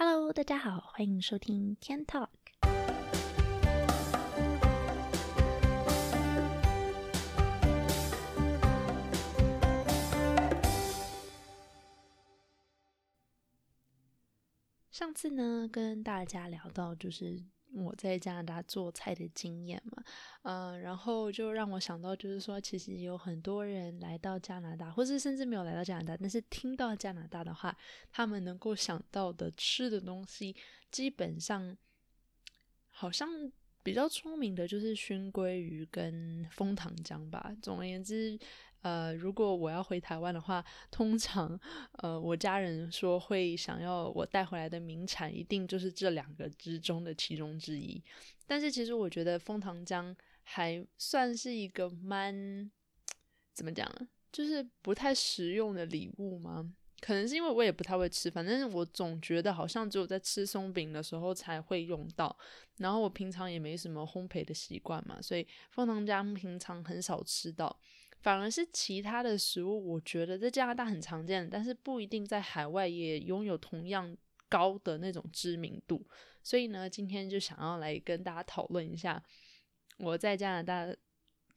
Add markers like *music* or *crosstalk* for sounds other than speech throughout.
Hello，大家好，欢迎收听天 Talk。上次呢，跟大家聊到就是我在加拿大做菜的经验嘛，呃，然后就让我想到，就是说，其实有很多人来到加拿大，或是甚至没有来到加拿大，但是听到加拿大的话，他们能够想到的吃的东西，基本上好像比较出名的就是熏鲑鱼跟枫糖浆吧。总而言之。呃，如果我要回台湾的话，通常，呃，我家人说会想要我带回来的名产，一定就是这两个之中的其中之一。但是其实我觉得枫糖浆还算是一个蛮怎么讲，就是不太实用的礼物吗？可能是因为我也不太会吃，反正我总觉得好像只有在吃松饼的时候才会用到。然后我平常也没什么烘焙的习惯嘛，所以枫糖浆平常很少吃到。反而是其他的食物，我觉得在加拿大很常见，但是不一定在海外也拥有同样高的那种知名度。所以呢，今天就想要来跟大家讨论一下我在加拿大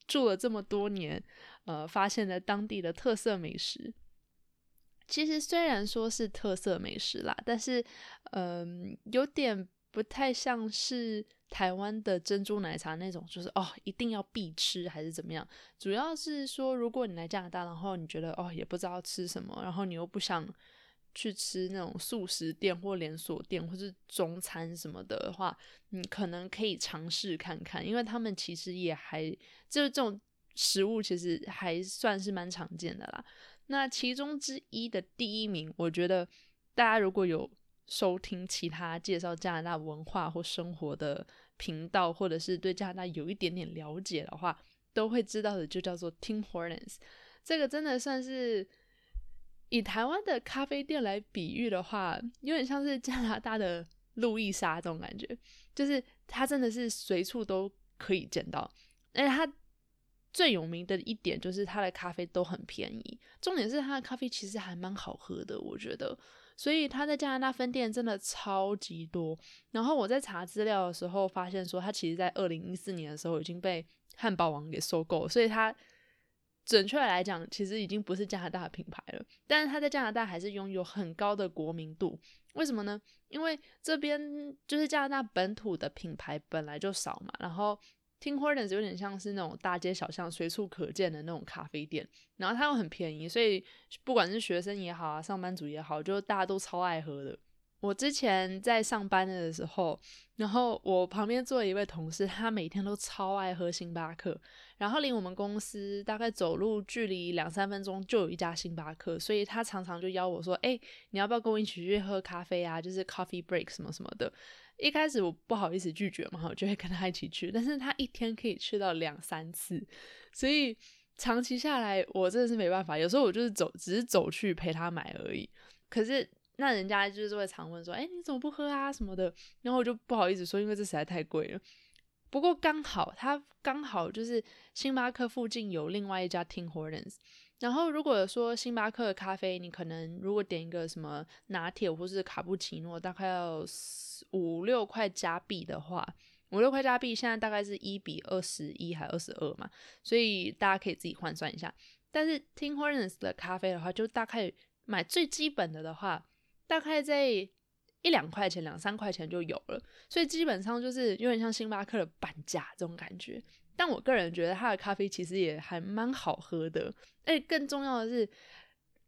住了这么多年，呃，发现的当地的特色美食。其实虽然说是特色美食啦，但是嗯，有点不太像是。台湾的珍珠奶茶那种，就是哦，一定要必吃还是怎么样？主要是说，如果你来加拿大，然后你觉得哦，也不知道吃什么，然后你又不想去吃那种素食店或连锁店或是中餐什么的话，你可能可以尝试看看，因为他们其实也还就是这种食物，其实还算是蛮常见的啦。那其中之一的第一名，我觉得大家如果有。收听其他介绍加拿大文化或生活的频道，或者是对加拿大有一点点了解的话，都会知道的，就叫做 Tim Hortons。这个真的算是以台湾的咖啡店来比喻的话，有点像是加拿大的路易莎这种感觉，就是它真的是随处都可以见到。而且它最有名的一点就是它的咖啡都很便宜，重点是它的咖啡其实还蛮好喝的，我觉得。所以他在加拿大分店真的超级多。然后我在查资料的时候发现说，他其实在二零一四年的时候已经被汉堡王给收购，所以他准确来讲，其实已经不是加拿大的品牌了。但是他在加拿大还是拥有很高的国民度。为什么呢？因为这边就是加拿大本土的品牌本来就少嘛，然后。Tim Hortons 有点像是那种大街小巷随处可见的那种咖啡店，然后它又很便宜，所以不管是学生也好啊，上班族也好，就大家都超爱喝的。我之前在上班的时候，然后我旁边坐了一位同事，他每天都超爱喝星巴克，然后离我们公司大概走路距离两三分钟就有一家星巴克，所以他常常就邀我说：“哎，你要不要跟我一起去喝咖啡啊？就是 coffee break 什么什么的。”一开始我不好意思拒绝嘛，我就会跟他一起去。但是他一天可以去到两三次，所以长期下来我真的是没办法。有时候我就是走，只是走去陪他买而已。可是那人家就是会常问说：“哎，你怎么不喝啊？”什么的。然后我就不好意思说，因为这实在太贵了。不过刚好他刚好就是星巴克附近有另外一家 Tim Hortons。然后如果说星巴克的咖啡，你可能如果点一个什么拿铁或是卡布奇诺，大概要。五六块加币的话，五六块加币现在大概是一比二十一还二十二嘛，所以大家可以自己换算一下。但是 Tim Hortons 的咖啡的话，就大概买最基本的的话，大概在一两块钱、两三块钱就有了，所以基本上就是有点像星巴克的半价这种感觉。但我个人觉得它的咖啡其实也还蛮好喝的，而且更重要的是，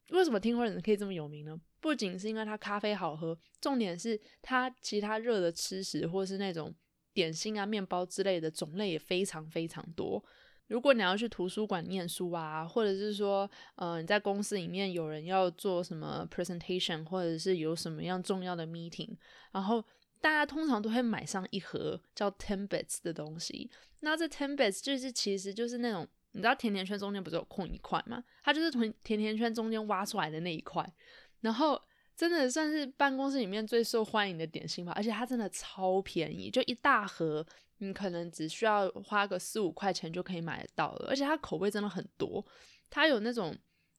为什么 Tim Hortons 可以这么有名呢？不仅是因为它咖啡好喝，重点是它其他热的吃食或是那种点心啊、面包之类的种类也非常非常多。如果你要去图书馆念书啊，或者是说，呃，你在公司里面有人要做什么 presentation，或者是有什么样重要的 meeting，然后大家通常都会买上一盒叫 ten bits 的东西。那这 ten bits 就是其实就是那种你知道甜甜圈中间不是有空一块吗？它就是从甜甜圈中间挖出来的那一块。然后真的算是办公室里面最受欢迎的点心吧，而且它真的超便宜，就一大盒，你可能只需要花个四五块钱就可以买得到了。而且它口味真的很多，它有那种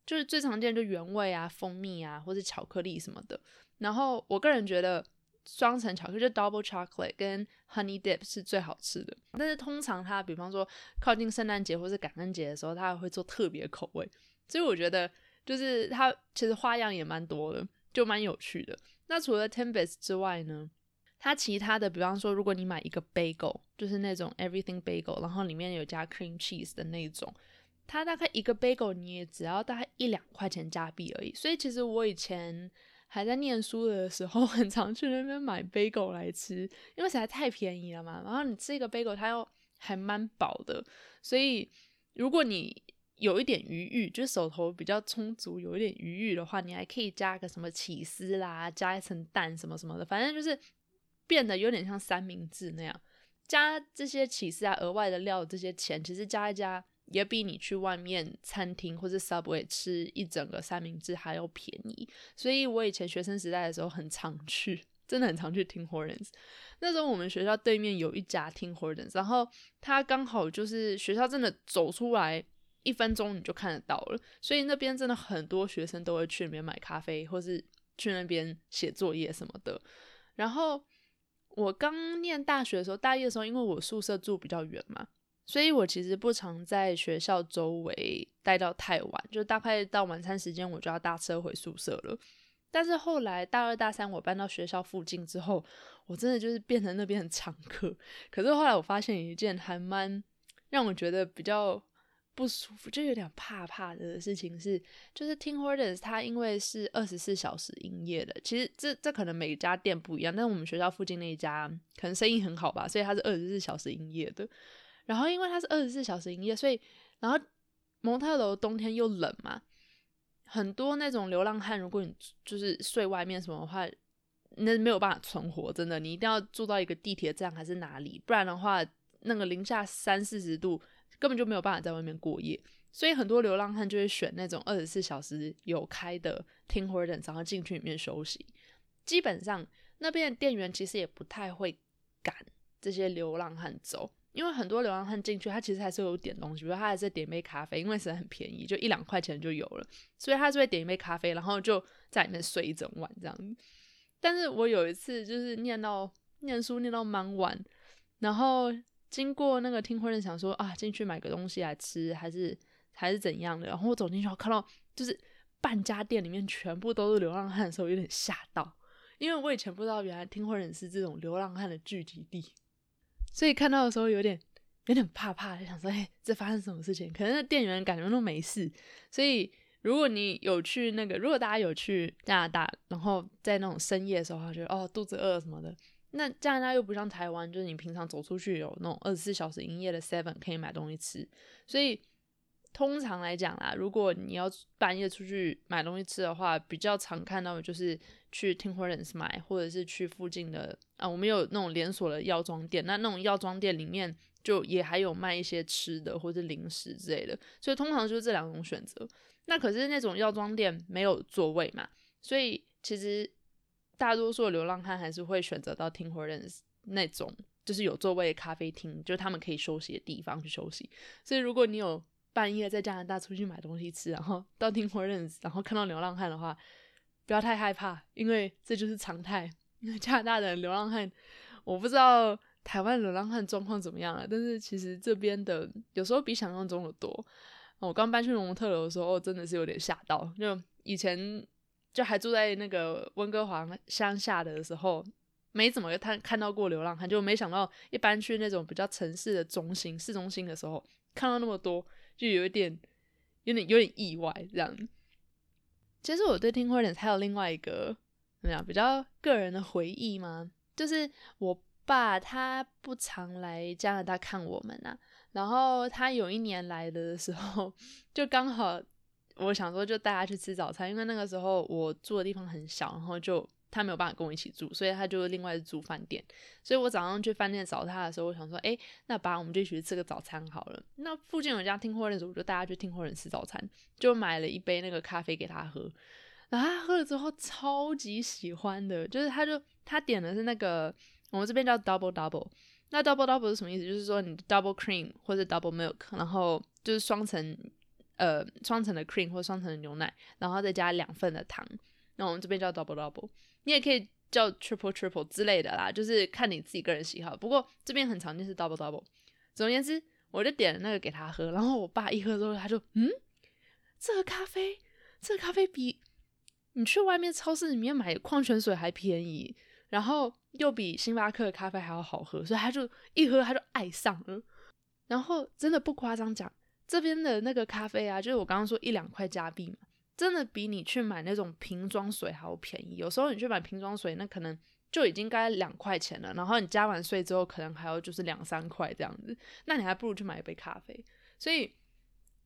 就是最常见就原味啊、蜂蜜啊，或者巧克力什么的。然后我个人觉得双层巧克力，就 double chocolate 跟 honey dip 是最好吃的。但是通常它，比方说靠近圣诞节或是感恩节的时候，它会做特别口味。所以我觉得，就是它其实花样也蛮多的，就蛮有趣的。那除了 Tempest 之外呢，它其他的，比方说如果你买一个 bagel，就是那种 everything bagel，然后里面有加 cream cheese 的那种，它大概一个 bagel 你也只要大概一两块钱加币而已。所以其实我以前。还在念书的时候，*laughs* 很常去那边买 bagel 来吃，因为实在太便宜了嘛。然后你吃一个 bagel，它又还蛮饱的，所以如果你有一点余裕，就是手头比较充足，有一点余裕的话，你还可以加个什么起司啦，加一层蛋什么什么的，反正就是变得有点像三明治那样，加这些起司啊，额外的料这些钱，其实加一加。也比你去外面餐厅或者 Subway 吃一整个三明治还要便宜，所以我以前学生时代的时候很常去，真的很常去 Tim Hortons。那时候我们学校对面有一家 Tim Hortons，然后它刚好就是学校真的走出来一分钟你就看得到了，所以那边真的很多学生都会去那边买咖啡，或是去那边写作业什么的。然后我刚念大学的时候，大一的时候，因为我宿舍住比较远嘛。所以我其实不常在学校周围待到太晚，就大概到晚餐时间我就要搭车回宿舍了。但是后来大二大三我搬到学校附近之后，我真的就是变成那边的常客。可是后来我发现一件还蛮让我觉得比较不舒服，就有点怕怕的事情是，就是 Tim Hortons 它因为是二十四小时营业的，其实这这可能每家店不一样，但是我们学校附近那一家可能生意很好吧，所以它是二十四小时营业的。然后因为它是二十四小时营业，所以然后蒙特楼冬天又冷嘛，很多那种流浪汉，如果你就是睡外面什么的话，那没有办法存活，真的，你一定要住到一个地铁站还是哪里，不然的话，那个零下三四十度，根本就没有办法在外面过夜。所以很多流浪汉就会选那种二十四小时有开的 Tim Hortons，然后进去里面休息。基本上那边的店员其实也不太会赶这些流浪汉走。因为很多流浪汉进去，他其实还是有点东西，比如他还是点一杯咖啡，因为实在很便宜，就一两块钱就有了，所以他就会点一杯咖啡，然后就在里面睡一整晚这样子。但是我有一次就是念到念书念到蛮晚，然后经过那个听会人想说啊进去买个东西来吃，还是还是怎样的，然后我走进去我看到就是半家店里面全部都是流浪汉的时候，有点吓到，因为我以前不知道原来听会人是这种流浪汉的聚集地。所以看到的时候有点有点怕怕，就想说：“哎，这发生什么事情？”可能那店员感觉都没事。所以如果你有去那个，如果大家有去加拿大，然后在那种深夜的时候，觉得哦肚子饿什么的，那加拿大又不像台湾，就是你平常走出去有那种二十四小时营业的 Seven 可以买东西吃。所以通常来讲啦，如果你要半夜出去买东西吃的话，比较常看到的就是去 Tim Hortons 买，或者是去附近的。啊，我们有那种连锁的药妆店，那那种药妆店里面就也还有卖一些吃的或者零食之类的，所以通常就是这两种选择。那可是那种药妆店没有座位嘛，所以其实大多数的流浪汉还是会选择到 Tim Hortons 那种就是有座位的咖啡厅，就是他们可以休息的地方去休息。所以如果你有半夜在加拿大出去买东西吃，然后到 Tim Hortons，然后看到流浪汉的话，不要太害怕，因为这就是常态。加拿大的流浪汉，我不知道台湾流浪汉状况怎么样了，但是其实这边的有时候比想象中的多。我刚搬去蒙特楼的时候，真的是有点吓到。就以前就还住在那个温哥华乡下的时候，没怎么看看到过流浪汉，就没想到一搬去那种比较城市的中心、市中心的时候，看到那么多，就有一点、有点、有点意外这样。其实我对听会点还有另外一个。怎么样？比较个人的回忆吗？就是我爸他不常来加拿大看我们呐，然后他有一年来的时候，*laughs* 就刚好我想说就带他去吃早餐，因为那个时候我住的地方很小，然后就他没有办法跟我一起住，所以他就另外住饭店。所以我早上去饭店找他的时候，我想说，哎，那爸，我们就一起去吃个早餐好了。那附近有一家听货人，我就带他去听货人吃早餐，就买了一杯那个咖啡给他喝。然后他喝了之后超级喜欢的，就是他就他点的是那个我们这边叫 double double，那 double double 是什么意思？就是说你 double cream 或者 double milk，然后就是双层呃双层的 cream 或双层的牛奶，然后再加两份的糖，那我们这边叫 double double。你也可以叫 triple triple 之类的啦，就是看你自己个人喜好。不过这边很常见是 double double。总而言之，我就点了那个给他喝，然后我爸一喝之后，他就嗯，这个咖啡，这个咖啡比你去外面超市里面买矿泉水还便宜，然后又比星巴克的咖啡还要好喝，所以他就一喝他就爱上了。然后真的不夸张讲，这边的那个咖啡啊，就是我刚刚说一两块加币嘛，真的比你去买那种瓶装水还要便宜。有时候你去买瓶装水，那可能。就已经该两块钱了，然后你加完税之后，可能还要就是两三块这样子，那你还不如去买一杯咖啡。所以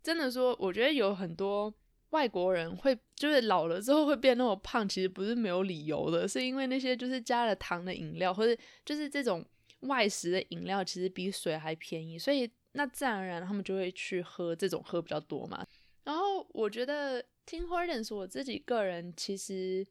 真的说，我觉得有很多外国人会就是老了之后会变那么胖，其实不是没有理由的，是因为那些就是加了糖的饮料，或者就是这种外食的饮料，其实比水还便宜，所以那自然而然他们就会去喝这种喝比较多嘛。然后我觉得 Tim Hortons 我自己个人其实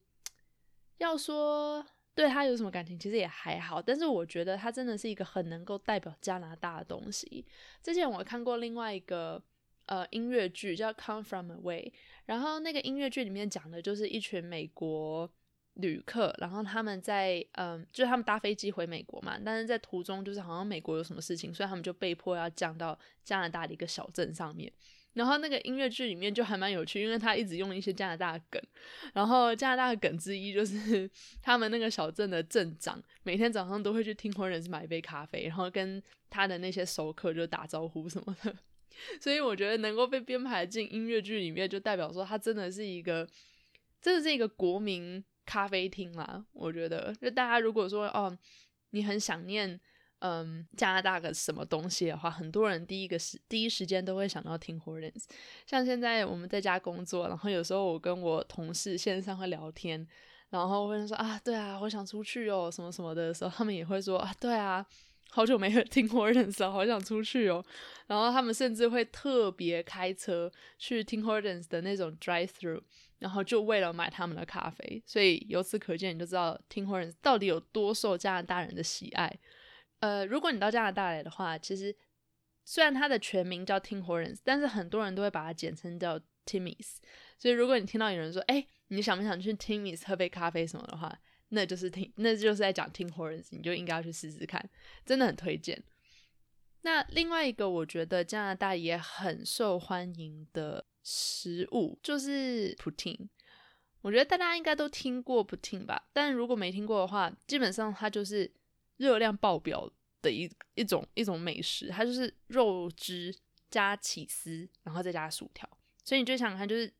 要说。对他有什么感情，其实也还好，但是我觉得他真的是一个很能够代表加拿大的东西。之前我看过另外一个呃音乐剧叫《Come From Away》，然后那个音乐剧里面讲的就是一群美国旅客，然后他们在嗯，就是他们搭飞机回美国嘛，但是在途中就是好像美国有什么事情，所以他们就被迫要降到加拿大的一个小镇上面。然后那个音乐剧里面就还蛮有趣，因为他一直用一些加拿大的梗。然后加拿大的梗之一就是 *laughs* 他们那个小镇的镇长每天早上都会去听婚人是买一杯咖啡，然后跟他的那些熟客就打招呼什么的。*laughs* 所以我觉得能够被编排进音乐剧里面，就代表说他真的是一个，真的是一个国民咖啡厅啦。我觉得，就大家如果说哦，你很想念。嗯，加拿大个什么东西的话，很多人第一个时第一时间都会想到听 Hortons。像现在我们在家工作，然后有时候我跟我同事线上会聊天，然后会说啊，对啊，我想出去哦，什么什么的时候，他们也会说啊，对啊，好久没有听 Hortons 了，好想出去哦。然后他们甚至会特别开车去听 Hortons 的那种 drive through，然后就为了买他们的咖啡。所以由此可见，你就知道听 Hortons 到底有多受加拿大人的喜爱。呃，如果你到加拿大来的话，其实虽然它的全名叫 Tim Hortons，但是很多人都会把它简称叫 Timmy's。所以如果你听到有人说，哎，你想不想去 Timmy's 喝杯咖啡什么的话，那就是听，那就是在讲 Tim Hortons，你就应该要去试试看，真的很推荐。那另外一个我觉得加拿大也很受欢迎的食物就是 Poutine。我觉得大家应该都听过 Poutine 吧，但如果没听过的话，基本上它就是。热量爆表的一一种一种美食，它就是肉汁加起司，然后再加薯条。所以你就想看，就是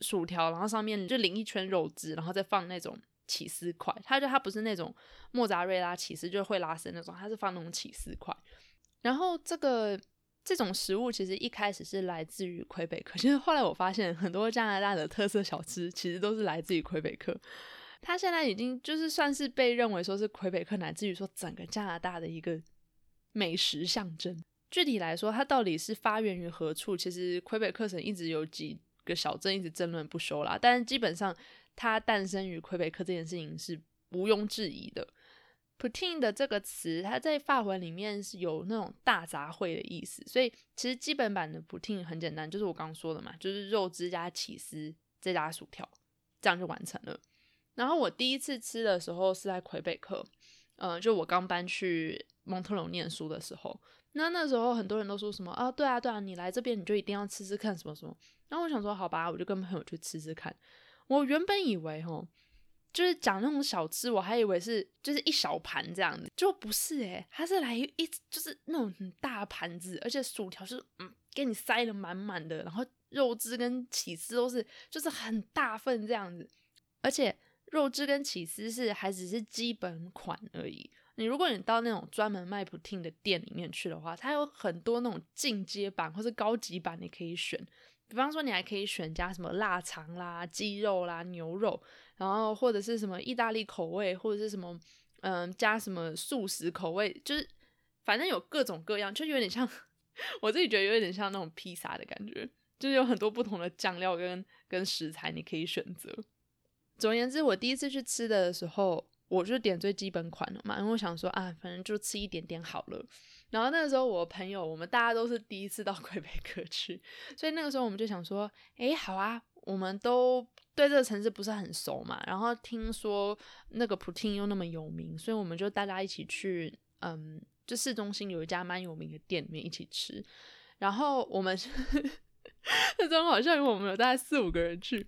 薯条，然后上面就淋一圈肉汁，然后再放那种起司块。它就它不是那种莫扎瑞拉起司，就会拉伸那种，它是放那种起司块。然后这个这种食物其实一开始是来自于魁北克，其实后来我发现很多加拿大的特色小吃其实都是来自于魁北克。它现在已经就是算是被认为说是魁北克乃至于说整个加拿大的一个美食象征。具体来说，它到底是发源于何处？其实魁北克省一直有几个小镇一直争论不休啦。但是基本上，它诞生于魁北克这件事情是毋庸置疑的。Poutine 的这个词，它在法文里面是有那种大杂烩的意思，所以其实基本版的 Poutine 很简单，就是我刚刚说的嘛，就是肉汁加起司再加薯条，这样就完成了。然后我第一次吃的时候是在魁北克，嗯，就我刚搬去蒙特龙念书的时候。那那时候很多人都说什么啊，对啊，对啊，你来这边你就一定要吃吃看什么什么。然后我想说，好吧，我就跟朋友去吃吃看。我原本以为吼，就是讲那种小吃，我还以为是就是一小盘这样子，就不是诶，它是来一就是那种很大盘子，而且薯条是嗯给你塞的满满的，然后肉汁跟起司都是就是很大份这样子，而且。肉汁跟起司是还只是基本款而已。你如果你到那种专门卖布丁的店里面去的话，它有很多那种进阶版或是高级版，你可以选。比方说，你还可以选加什么腊肠啦、鸡肉啦、牛肉，然后或者是什么意大利口味，或者是什么嗯加什么素食口味，就是反正有各种各样，就有点像 *laughs* 我自己觉得有点像那种披萨的感觉，就是有很多不同的酱料跟跟食材你可以选择。总而言之，我第一次去吃的时候，我就点最基本款的嘛，因为我想说啊，反正就吃一点点好了。然后那个时候，我朋友我们大家都是第一次到 *laughs* 魁北克去，所以那个时候我们就想说，哎，好啊，我们都。对这个城市不是很熟嘛，然后听说那个普汀又那么有名，所以我们就大家一起去，嗯，就市中心有一家蛮有名的店里面一起吃。然后我们那时候好像我们有大概四五个人去，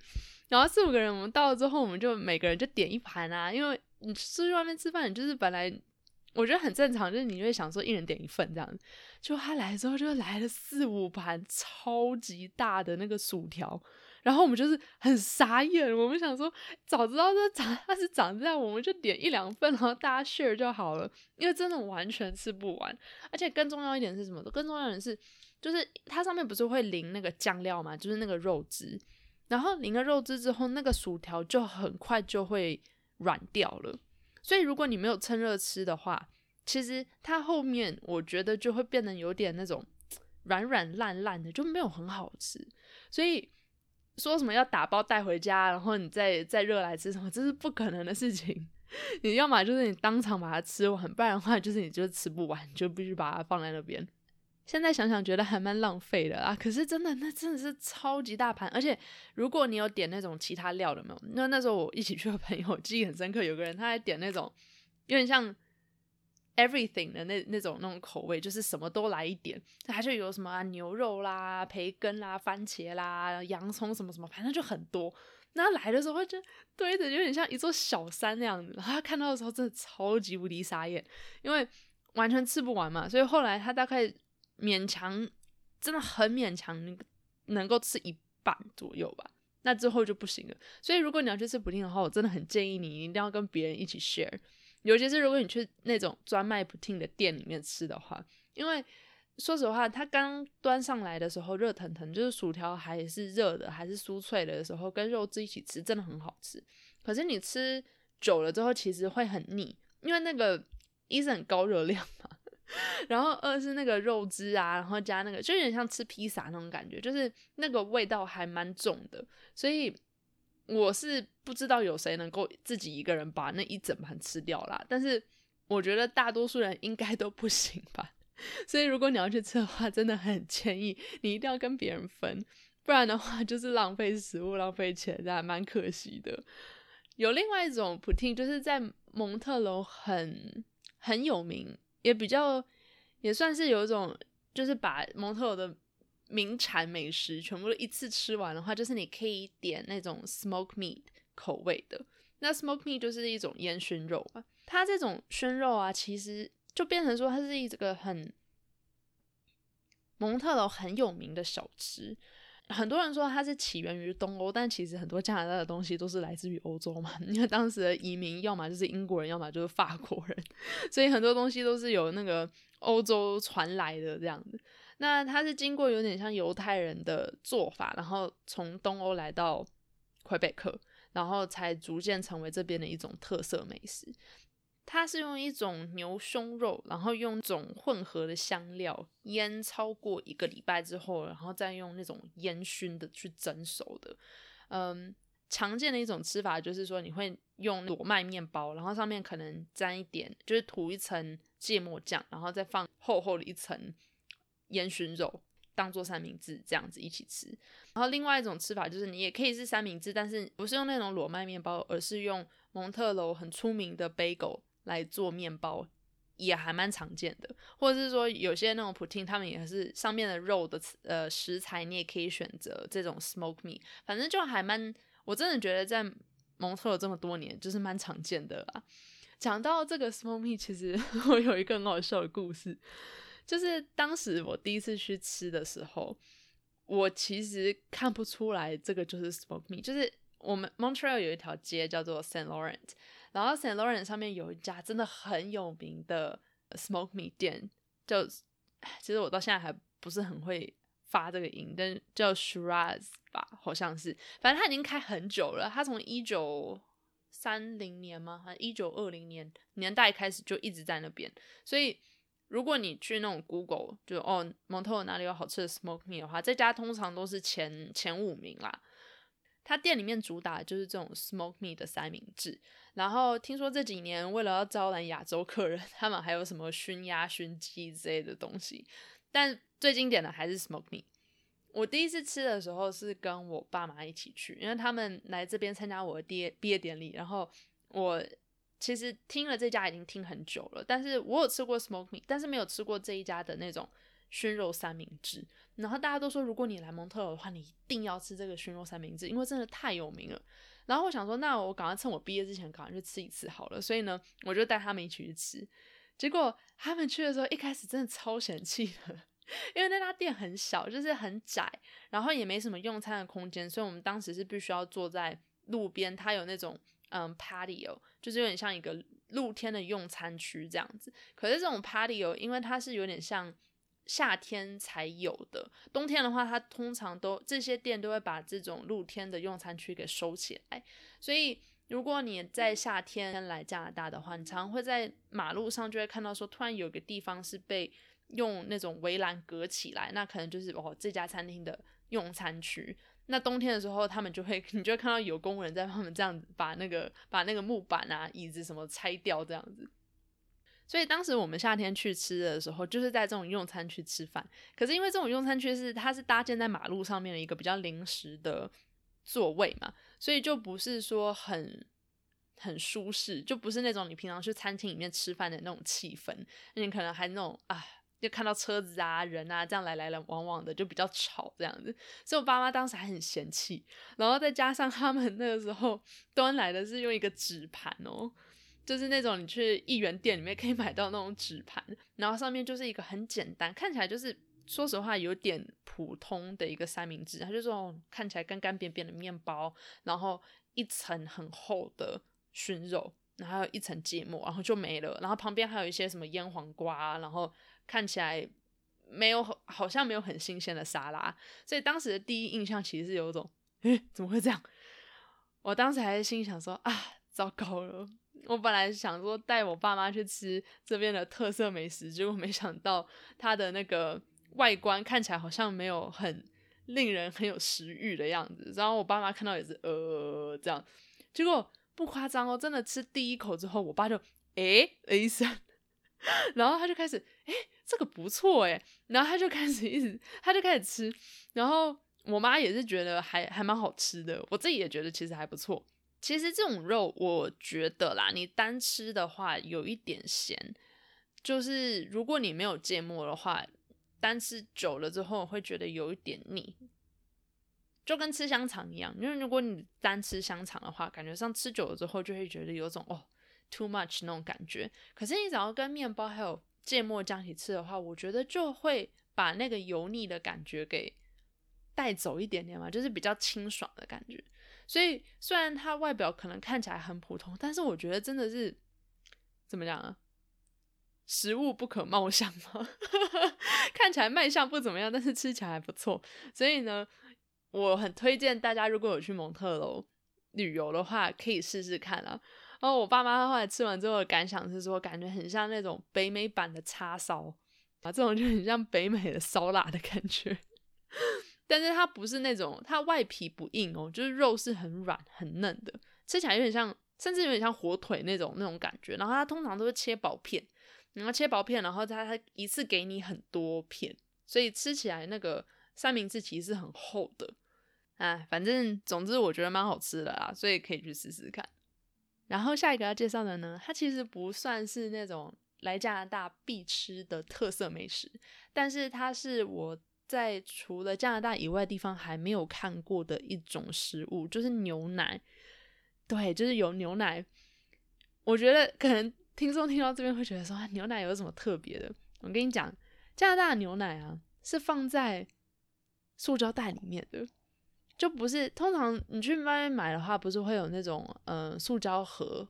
然后四五个人我们到了之后，我们就每个人就点一盘啊，因为你出去外面吃饭，你就是本来。我觉得很正常，就是你会想说一人点一份这样，就他来之后就来了四五盘超级大的那个薯条，然后我们就是很傻眼，我们想说早知道这长它是长这样，我们就点一两份，然后大家 share 就好了，因为真的完全吃不完，而且更重要一点是什么？更重要的是，就是它上面不是会淋那个酱料嘛，就是那个肉汁，然后淋了肉汁之后，那个薯条就很快就会软掉了。所以如果你没有趁热吃的话，其实它后面我觉得就会变得有点那种软软烂烂的，就没有很好吃。所以说什么要打包带回家，然后你再再热来吃什么，这是不可能的事情。*laughs* 你要么就是你当场把它吃完，不然的话就是你就吃不完，就必须把它放在那边。现在想想觉得还蛮浪费的啊，可是真的那真的是超级大盘，而且如果你有点那种其他料的没有？那那时候我一起去的朋友记忆很深刻，有个人他还点那种有点像 everything 的那那种那种口味，就是什么都来一点，他就有什么牛肉啦、培根啦、番茄啦、洋葱什么什么，反正就很多。那来的时候就堆着，有点像一座小山那样子。然后他看到的时候真的超级无敌傻眼，因为完全吃不完嘛，所以后来他大概。勉强，真的很勉强，能够吃一半左右吧。那之后就不行了。所以如果你要去吃布丁的话，我真的很建议你一定要跟别人一起 share。尤其是如果你去那种专卖布丁的店里面吃的话，因为说实话，它刚端上来的时候热腾腾，就是薯条还是热的，还是酥脆的时候，跟肉汁一起吃，真的很好吃。可是你吃久了之后，其实会很腻，因为那个一是很高热量嘛。*laughs* 然后二是那个肉汁啊，然后加那个就有点像吃披萨那种感觉，就是那个味道还蛮重的。所以我是不知道有谁能够自己一个人把那一整盘吃掉啦。但是我觉得大多数人应该都不行吧。*laughs* 所以如果你要去吃的话，真的很建议你一定要跟别人分，不然的话就是浪费食物、浪费钱，这还蛮可惜的。有另外一种普汀，就是在蒙特楼很很有名。也比较，也算是有一种，就是把蒙特尔的名产美食全部都一次吃完的话，就是你可以点那种 smoke meat 口味的。那 smoke meat 就是一种烟熏肉嘛，它这种熏肉啊，其实就变成说它是一个很蒙特楼很有名的小吃。很多人说它是起源于东欧，但其实很多加拿大的东西都是来自于欧洲嘛。因为当时的移民要么就是英国人，要么就是法国人，所以很多东西都是有那个欧洲传来的这样子。那它是经过有点像犹太人的做法，然后从东欧来到魁北克，然后才逐渐成为这边的一种特色美食。它是用一种牛胸肉，然后用种混合的香料腌超过一个礼拜之后，然后再用那种烟熏的去蒸熟的。嗯，常见的一种吃法就是说，你会用裸麦面包，然后上面可能沾一点，就是涂一层芥末酱，然后再放厚厚的一层烟熏肉，当做三明治这样子一起吃。然后另外一种吃法就是，你也可以是三明治，但是不是用那种裸麦面包，而是用蒙特楼很出名的 bagel。来做面包也还蛮常见的，或者是说有些那种普汀，他们也是上面的肉的呃食材，你也可以选择这种 smoke meat，反正就还蛮，我真的觉得在蒙特尔这么多年就是蛮常见的啦。讲到这个 smoke meat，其实 *laughs* 我有一个很好笑的故事，就是当时我第一次去吃的时候，我其实看不出来这个就是 smoke meat，就是我们 Montreal 有一条街叫做 Saint Laurent。然后 Saint Laurent 上面有一家真的很有名的 smoke me 店，就其实我到现在还不是很会发这个音，但叫 Shiraz 吧，好像是，反正它已经开很久了，它从一九三零年吗？还一九二零年年代开始就一直在那边，所以如果你去那种 Google 就哦蒙特哪里有好吃的 smoke me 的话，这家通常都是前前五名啦。他店里面主打就是这种 smoke meat 的三明治，然后听说这几年为了要招揽亚洲客人，他们还有什么熏鸭、熏鸡之类的东西，但最经典的还是 smoke meat。我第一次吃的时候是跟我爸妈一起去，因为他们来这边参加我的毕业毕业典礼，然后我其实听了这家已经听很久了，但是我有吃过 smoke meat，但是没有吃过这一家的那种熏肉三明治。然后大家都说，如果你来蒙特楼的话，你一定要吃这个熏肉三明治，因为真的太有名了。然后我想说，那我赶快趁我毕业之前赶快去吃一次好了。所以呢，我就带他们一起去吃。结果他们去的时候，一开始真的超嫌弃的，因为那家店很小，就是很窄，然后也没什么用餐的空间，所以我们当时是必须要坐在路边。它有那种嗯 patio，就是有点像一个露天的用餐区这样子。可是这种 patio，因为它是有点像。夏天才有的，冬天的话，它通常都这些店都会把这种露天的用餐区给收起来。所以，如果你在夏天来加拿大的话，你常会在马路上就会看到说，突然有个地方是被用那种围栏隔起来，那可能就是哦这家餐厅的用餐区。那冬天的时候，他们就会 *laughs* 你就会看到有工人在他们这样子把那个把那个木板啊、椅子什么拆掉这样子。所以当时我们夏天去吃的时候，就是在这种用餐区吃饭。可是因为这种用餐区是它是搭建在马路上面的一个比较临时的座位嘛，所以就不是说很很舒适，就不是那种你平常去餐厅里面吃饭的那种气氛。你可能还那种啊，就看到车子啊、人啊这样来来来往往的，就比较吵这样子。所以我爸妈当时还很嫌弃，然后再加上他们那个时候端来的是用一个纸盘哦。就是那种你去一元店里面可以买到那种纸盘，然后上面就是一个很简单，看起来就是说实话有点普通的一个三明治，它就这种看起来干干扁扁的面包，然后一层很厚的熏肉，然后一层芥末，然后就没了。然后旁边还有一些什么腌黄瓜，然后看起来没有好像没有很新鲜的沙拉，所以当时的第一印象其实是有一种，诶，怎么会这样？我当时还是心想说啊，糟糕了。我本来想说带我爸妈去吃这边的特色美食，结果没想到它的那个外观看起来好像没有很令人很有食欲的样子。然后我爸妈看到也是呃这样，结果不夸张哦，真的吃第一口之后，我爸就诶了一声，*laughs* 然后他就开始诶这个不错诶，然后他就开始一直他就开始吃，然后我妈也是觉得还还蛮好吃的，我自己也觉得其实还不错。其实这种肉，我觉得啦，你单吃的话有一点咸，就是如果你没有芥末的话，单吃久了之后会觉得有一点腻，就跟吃香肠一样。因为如果你单吃香肠的话，感觉上吃久了之后就会觉得有种哦 too much 那种感觉。可是你只要跟面包还有芥末酱一起吃的话，我觉得就会把那个油腻的感觉给带走一点点嘛，就是比较清爽的感觉。所以虽然它外表可能看起来很普通，但是我觉得真的是怎么讲啊？食物不可貌相嘛，*laughs* 看起来卖相不怎么样，但是吃起来还不错。所以呢，我很推荐大家如果有去蒙特楼旅游的话，可以试试看啊。然后我爸妈后来吃完之后的感想是说，感觉很像那种北美版的叉烧啊，这种就很像北美的烧腊的感觉。但是它不是那种，它外皮不硬哦，就是肉是很软很嫩的，吃起来有点像，甚至有点像火腿那种那种感觉。然后它通常都是切薄片，然后切薄片，然后它它一次给你很多片，所以吃起来那个三明治其实是很厚的。哎，反正总之我觉得蛮好吃的啦，所以可以去试试看。然后下一个要介绍的呢，它其实不算是那种来加拿大必吃的特色美食，但是它是我。在除了加拿大以外地方还没有看过的一种食物，就是牛奶。对，就是有牛奶。我觉得可能听众听到这边会觉得说，牛奶有什么特别的？我跟你讲，加拿大的牛奶啊，是放在塑胶袋里面的，就不是通常你去外面买的话，不是会有那种嗯塑胶盒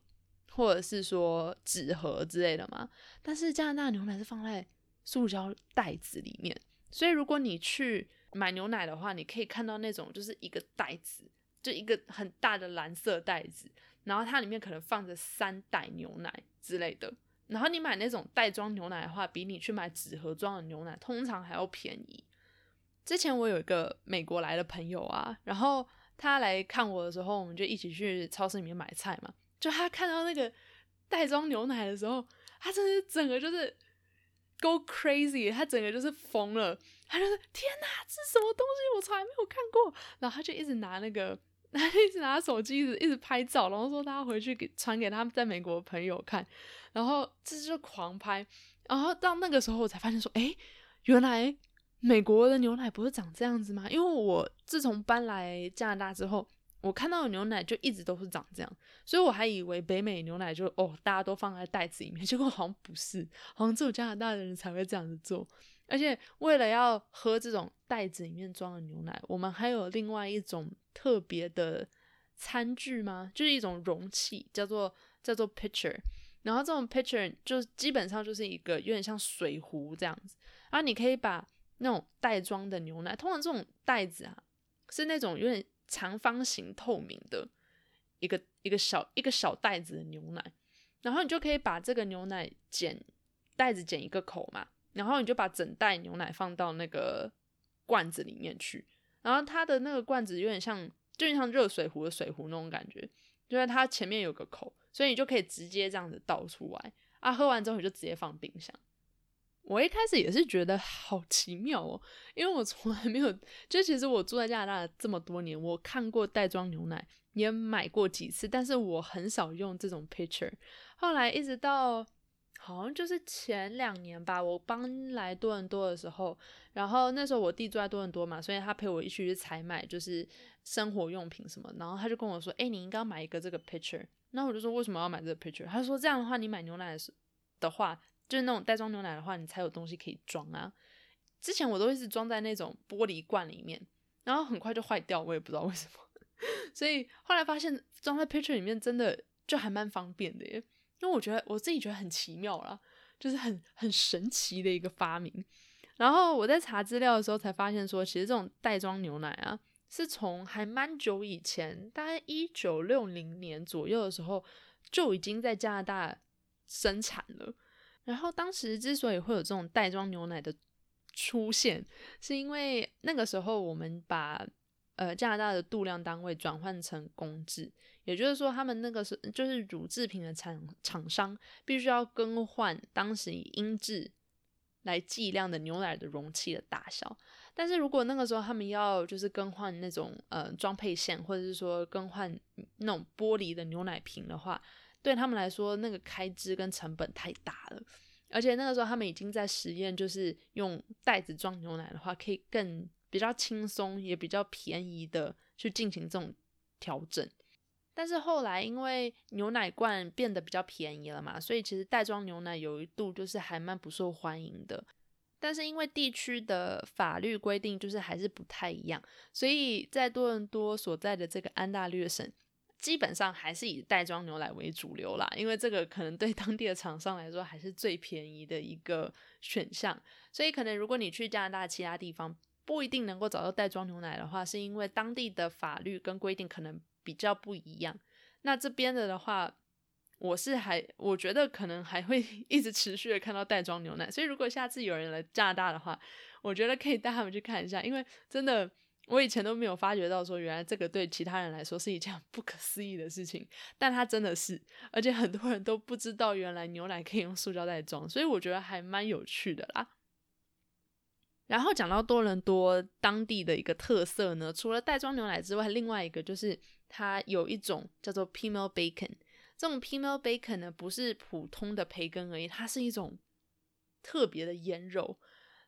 或者是说纸盒之类的吗？但是加拿大牛奶是放在塑胶袋子里面。所以，如果你去买牛奶的话，你可以看到那种就是一个袋子，就一个很大的蓝色袋子，然后它里面可能放着三袋牛奶之类的。然后你买那种袋装牛奶的话，比你去买纸盒装的牛奶通常还要便宜。之前我有一个美国来的朋友啊，然后他来看我的时候，我们就一起去超市里面买菜嘛。就他看到那个袋装牛奶的时候，他真是整个就是。Go crazy，他整个就是疯了，他就说天哪，这是什么东西？我从来没有看过。然后他就一直拿那个，*laughs* 他一直拿手机，一直一直拍照，然后说他回去给传给他们在美国的朋友看，然后这就狂拍。然后到那个时候，我才发现说，哎，原来美国的牛奶不是长这样子吗？因为我自从搬来加拿大之后。我看到的牛奶就一直都是长这样，所以我还以为北美牛奶就哦，大家都放在袋子里面，*laughs* 结果好像不是，好像只有加拿大的人才会这样子做。而且为了要喝这种袋子里面装的牛奶，我们还有另外一种特别的餐具吗？就是一种容器，叫做叫做 pitcher。然后这种 pitcher 就基本上就是一个有点像水壶这样子，然后你可以把那种袋装的牛奶，通常这种袋子啊是那种有点。长方形透明的一个一个小一个小袋子的牛奶，然后你就可以把这个牛奶剪袋子剪一个口嘛，然后你就把整袋牛奶放到那个罐子里面去，然后它的那个罐子有点像就像热水壶的水壶那种感觉，就是它前面有个口，所以你就可以直接这样子倒出来啊，喝完之后你就直接放冰箱。我一开始也是觉得好奇妙哦，因为我从来没有，就其实我住在加拿大这么多年，我看过袋装牛奶，也买过几次，但是我很少用这种 pitcher。后来一直到好像就是前两年吧，我搬来多伦多的时候，然后那时候我弟住在多伦多嘛，所以他陪我一起去采买，就是生活用品什么，然后他就跟我说：“哎，你应该买一个这个 pitcher。”那我就说：“为什么要买这个 pitcher？” 他说：“这样的话，你买牛奶的话。”就是那种袋装牛奶的话，你才有东西可以装啊。之前我都一直装在那种玻璃罐里面，然后很快就坏掉，我也不知道为什么。*laughs* 所以后来发现装在 pitcher 里面真的就还蛮方便的耶。因为我觉得我自己觉得很奇妙啦，就是很很神奇的一个发明。然后我在查资料的时候才发现说，其实这种袋装牛奶啊，是从还蛮久以前，大概一九六零年左右的时候就已经在加拿大生产了。然后当时之所以会有这种袋装牛奶的出现，是因为那个时候我们把呃加拿大的度量单位转换成公制，也就是说他们那个是就是乳制品的厂厂商必须要更换当时以英制来计量的牛奶的容器的大小。但是如果那个时候他们要就是更换那种呃装配线，或者是说更换那种玻璃的牛奶瓶的话，对他们来说，那个开支跟成本太大了，而且那个时候他们已经在实验，就是用袋子装牛奶的话，可以更比较轻松，也比较便宜的去进行这种调整。但是后来因为牛奶罐变得比较便宜了嘛，所以其实袋装牛奶有一度就是还蛮不受欢迎的。但是因为地区的法律规定就是还是不太一样，所以在多伦多所在的这个安大略省。基本上还是以袋装牛奶为主流啦，因为这个可能对当地的厂商来说还是最便宜的一个选项。所以可能如果你去加拿大其他地方不一定能够找到袋装牛奶的话，是因为当地的法律跟规定可能比较不一样。那这边的的话，我是还我觉得可能还会 *laughs* 一直持续的看到袋装牛奶。所以如果下次有人来加拿大的话，我觉得可以带他们去看一下，因为真的。我以前都没有发觉到，说原来这个对其他人来说是一件不可思议的事情，但它真的是，而且很多人都不知道原来牛奶可以用塑胶袋装，所以我觉得还蛮有趣的啦。然后讲到多伦多当地的一个特色呢，除了袋装牛奶之外，另外一个就是它有一种叫做 p e m a l bacon，这种 p e m a l bacon 呢不是普通的培根而已，它是一种特别的腌肉。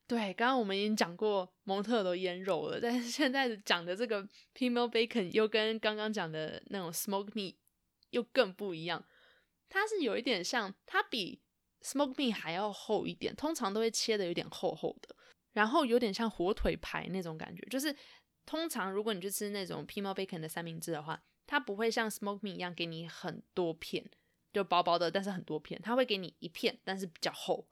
对，刚刚我们已经讲过蒙特罗腌肉了，但是现在讲的这个 p e m a l bacon 又跟刚刚讲的那种 smoke meat 又更不一样。它是有一点像，它比 smoke meat 还要厚一点，通常都会切的有点厚厚的，然后有点像火腿排那种感觉。就是通常如果你去吃那种 p e m a l bacon 的三明治的话，它不会像 smoke meat 一样给你很多片，就薄薄的，但是很多片，它会给你一片，但是比较厚，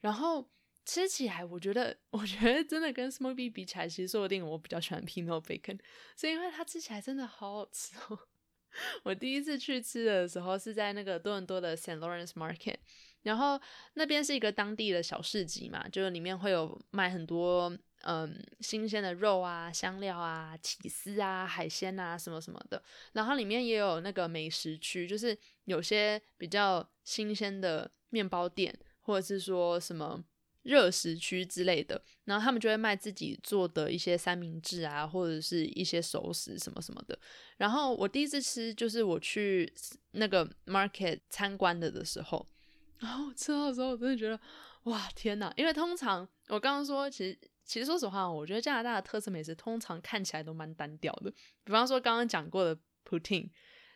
然后。吃起来，我觉得，*laughs* 我觉得真的跟 smoky 比起来，其实说不定我比较喜欢 p i n o Bacon，是因为它吃起来真的好好吃哦。*laughs* 我第一次去吃的时候是在那个多伦多的 Saint Lawrence Market，然后那边是一个当地的小市集嘛，就是里面会有卖很多嗯新鲜的肉啊、香料啊、起司啊、海鲜啊什么什么的，然后里面也有那个美食区，就是有些比较新鲜的面包店，或者是说什么。热食区之类的，然后他们就会卖自己做的一些三明治啊，或者是一些熟食什么什么的。然后我第一次吃就是我去那个 market 参观的的时候，然后吃到的时候，我真的觉得哇天呐！因为通常我刚刚说，其实其实说实话，我觉得加拿大的特色美食通常看起来都蛮单调的。比方说刚刚讲过的 poutine，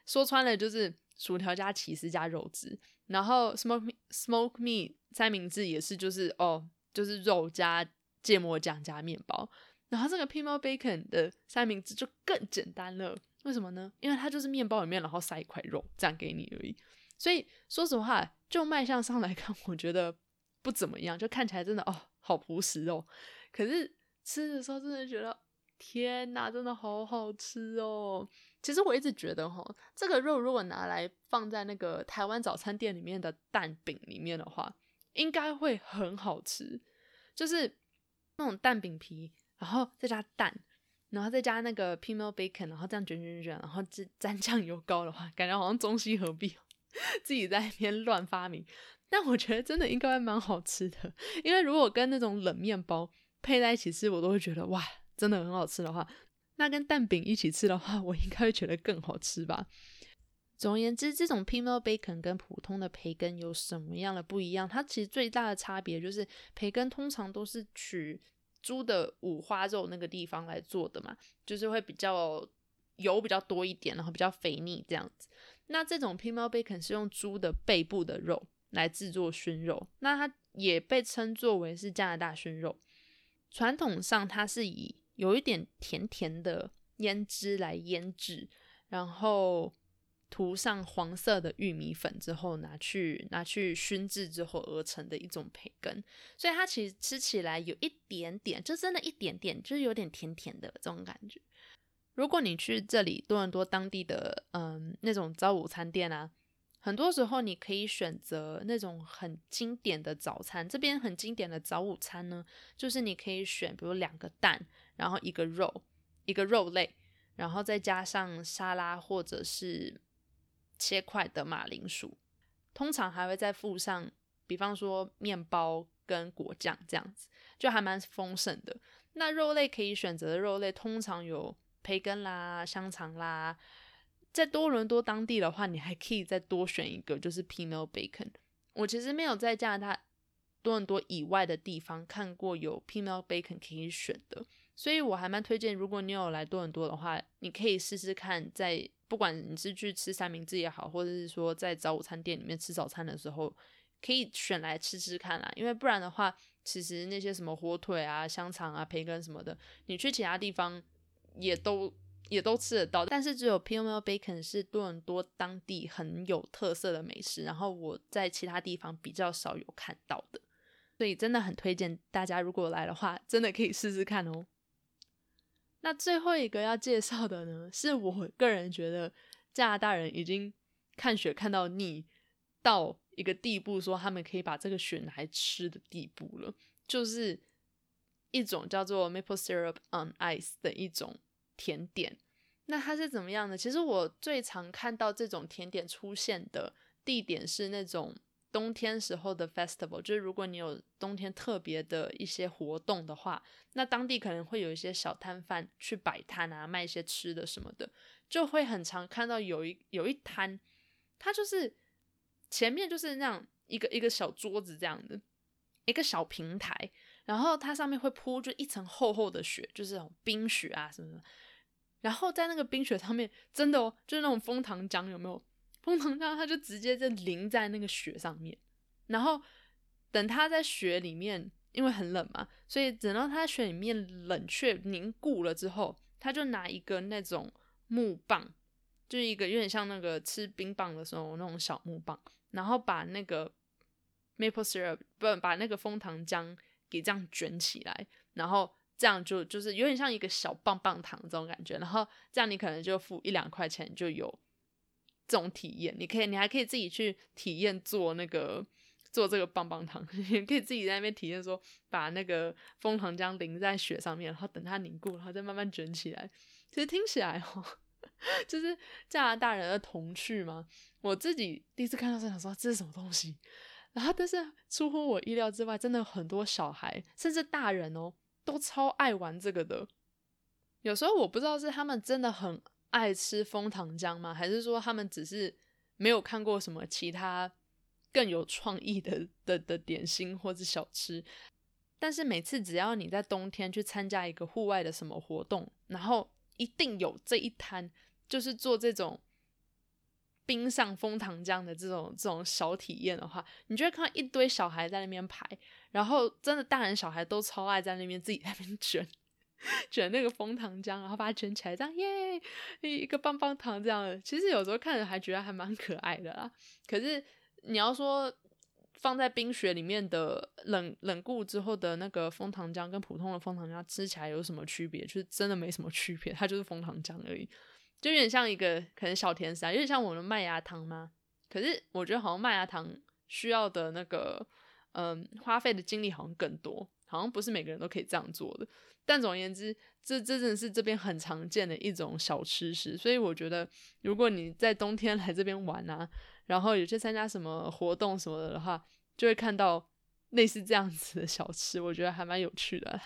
说穿了就是薯条加起司加肉汁，然后 smoke smoke meat。三明治也是，就是哦，就是肉加芥末酱加面包。然后这个 p i m o bacon 的三明治就更简单了，为什么呢？因为它就是面包里面，然后塞一块肉这样给你而已。所以说实话，就卖相上来看，我觉得不怎么样，就看起来真的哦，好朴实哦。可是吃的时候真的觉得，天哪，真的好好吃哦。其实我一直觉得哈，这个肉如果拿来放在那个台湾早餐店里面的蛋饼里面的话，应该会很好吃，就是那种蛋饼皮，然后再加蛋，然后再加那个 p i m o bacon，然后这样卷卷卷，然后沾沾酱油膏的话，感觉好像中西合璧，*laughs* 自己在那边乱发明。但我觉得真的应该蛮好吃的，因为如果跟那种冷面包配在一起吃，我都会觉得哇，真的很好吃的话，那跟蛋饼一起吃的话，我应该会觉得更好吃吧。总而言之，这种 p i m o bacon 跟普通的培根有什么样的不一样？它其实最大的差别就是，培根通常都是取猪的五花肉那个地方来做的嘛，就是会比较油比较多一点，然后比较肥腻这样子。那这种 p i m o bacon 是用猪的背部的肉来制作熏肉，那它也被称作为是加拿大熏肉。传统上，它是以有一点甜甜的腌汁来腌制，然后。涂上黄色的玉米粉之后，拿去拿去熏制之后而成的一种培根，所以它其实吃起来有一点点，就真的一点点，就是有点甜甜的这种感觉。如果你去这里多伦多当地的嗯那种早午餐店啊，很多时候你可以选择那种很经典的早餐。这边很经典的早午餐呢，就是你可以选，比如两个蛋，然后一个肉，一个肉类，然后再加上沙拉或者是。切块的马铃薯，通常还会再附上，比方说面包跟果酱这样子，就还蛮丰盛的。那肉类可以选择的肉类，通常有培根啦、香肠啦。在多伦多当地的话，你还可以再多选一个，就是 p i n o bacon。我其实没有在加拿大多伦多以外的地方看过有 p i n o bacon 可以选的，所以我还蛮推荐，如果你有来多伦多的话，你可以试试看在。不管你是去吃三明治也好，或者是说在早午餐店里面吃早餐的时候，可以选来吃吃看啦。因为不然的话，其实那些什么火腿啊、香肠啊、培根什么的，你去其他地方也都也都吃得到。但是只有 p i m o bacon 是多伦多当地很有特色的美食，然后我在其他地方比较少有看到的，所以真的很推荐大家如果来的话，真的可以试试看哦。那最后一个要介绍的呢，是我个人觉得加拿大人已经看雪看到腻到一个地步，说他们可以把这个雪拿来吃的地步了，就是一种叫做 maple syrup on ice 的一种甜点。那它是怎么样呢？其实我最常看到这种甜点出现的地点是那种。冬天时候的 festival，就是如果你有冬天特别的一些活动的话，那当地可能会有一些小摊贩去摆摊啊，卖一些吃的什么的，就会很常看到有一有一摊，它就是前面就是那样一个一个小桌子这样的一个小平台，然后它上面会铺就一层厚厚的雪，就是那种冰雪啊什么的，然后在那个冰雪上面，真的哦，就是那种枫糖浆，有没有？蜂糖浆，它就直接就淋在那个雪上面，然后等它在雪里面，因为很冷嘛，所以等到它在雪里面冷却凝固了之后，他就拿一个那种木棒，就一个有点像那个吃冰棒的时候那种小木棒，然后把那个 maple syrup 不把那个蜂糖浆给这样卷起来，然后这样就就是有点像一个小棒棒糖这种感觉，然后这样你可能就付一两块钱就有。这种体验，你可以，你还可以自己去体验做那个做这个棒棒糖，*laughs* 也可以自己在那边体验，说把那个蜂糖浆淋在雪上面，然后等它凝固，然后再慢慢卷起来。其实听起来哦，*laughs* 就是加拿大人的童趣嘛？我自己第一次看到，就想说这是什么东西。然后但是出乎我意料之外，真的很多小孩甚至大人哦，都超爱玩这个的。有时候我不知道是他们真的很爱吃枫糖浆吗，还是说他们只是没有看过什么其他更有创意的的的点心或者小吃。但是每次只要你在冬天去参加一个户外的什么活动，然后一定有这一摊，就是做这种冰上枫糖浆的这种这种小体验的话，你就会看到一堆小孩在那边排，然后真的大人小孩都超爱在那边自己在那边 *laughs* 卷卷那个枫糖浆，然后把它卷起来，这样耶一个棒棒糖这样的。其实有时候看着还觉得还蛮可爱的啦。可是你要说。放在冰雪里面的冷冷固之后的那个枫糖浆跟普通的枫糖浆吃起来有什么区别？就是真的没什么区别，它就是枫糖浆而已，就有点像一个可能小甜食啊，有点像我们的麦芽糖吗？可是我觉得好像麦芽糖需要的那个嗯花费的精力好像更多，好像不是每个人都可以这样做的。但总而言之，这这真的是这边很常见的一种小吃食，所以我觉得如果你在冬天来这边玩啊。然后有去参加什么活动什么的话，就会看到类似这样子的小吃，我觉得还蛮有趣的。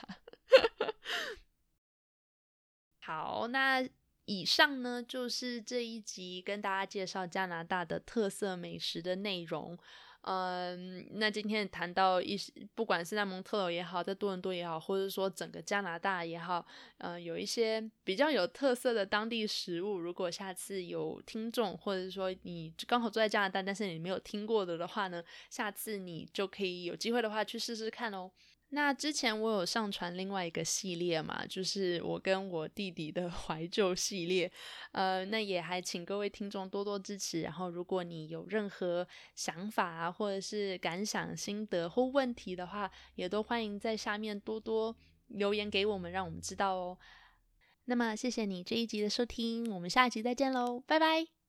好，那以上呢就是这一集跟大家介绍加拿大的特色美食的内容。嗯，那今天谈到一些，不管是在蒙特也好，在多伦多也好，或者说整个加拿大也好，嗯，有一些比较有特色的当地食物。如果下次有听众，或者说你刚好住在加拿大，但是你没有听过的的话呢，下次你就可以有机会的话去试试看哦。那之前我有上传另外一个系列嘛，就是我跟我弟弟的 *laughs* 怀旧系列，呃，那也还请各位听众多多支持。然后，如果你有任何想法啊，或者是感想、心得或问题的话，也都欢迎在下面多多留言给我们，让我们知道哦。那么，谢谢你这一集的收听，我们下一集再见喽，拜拜。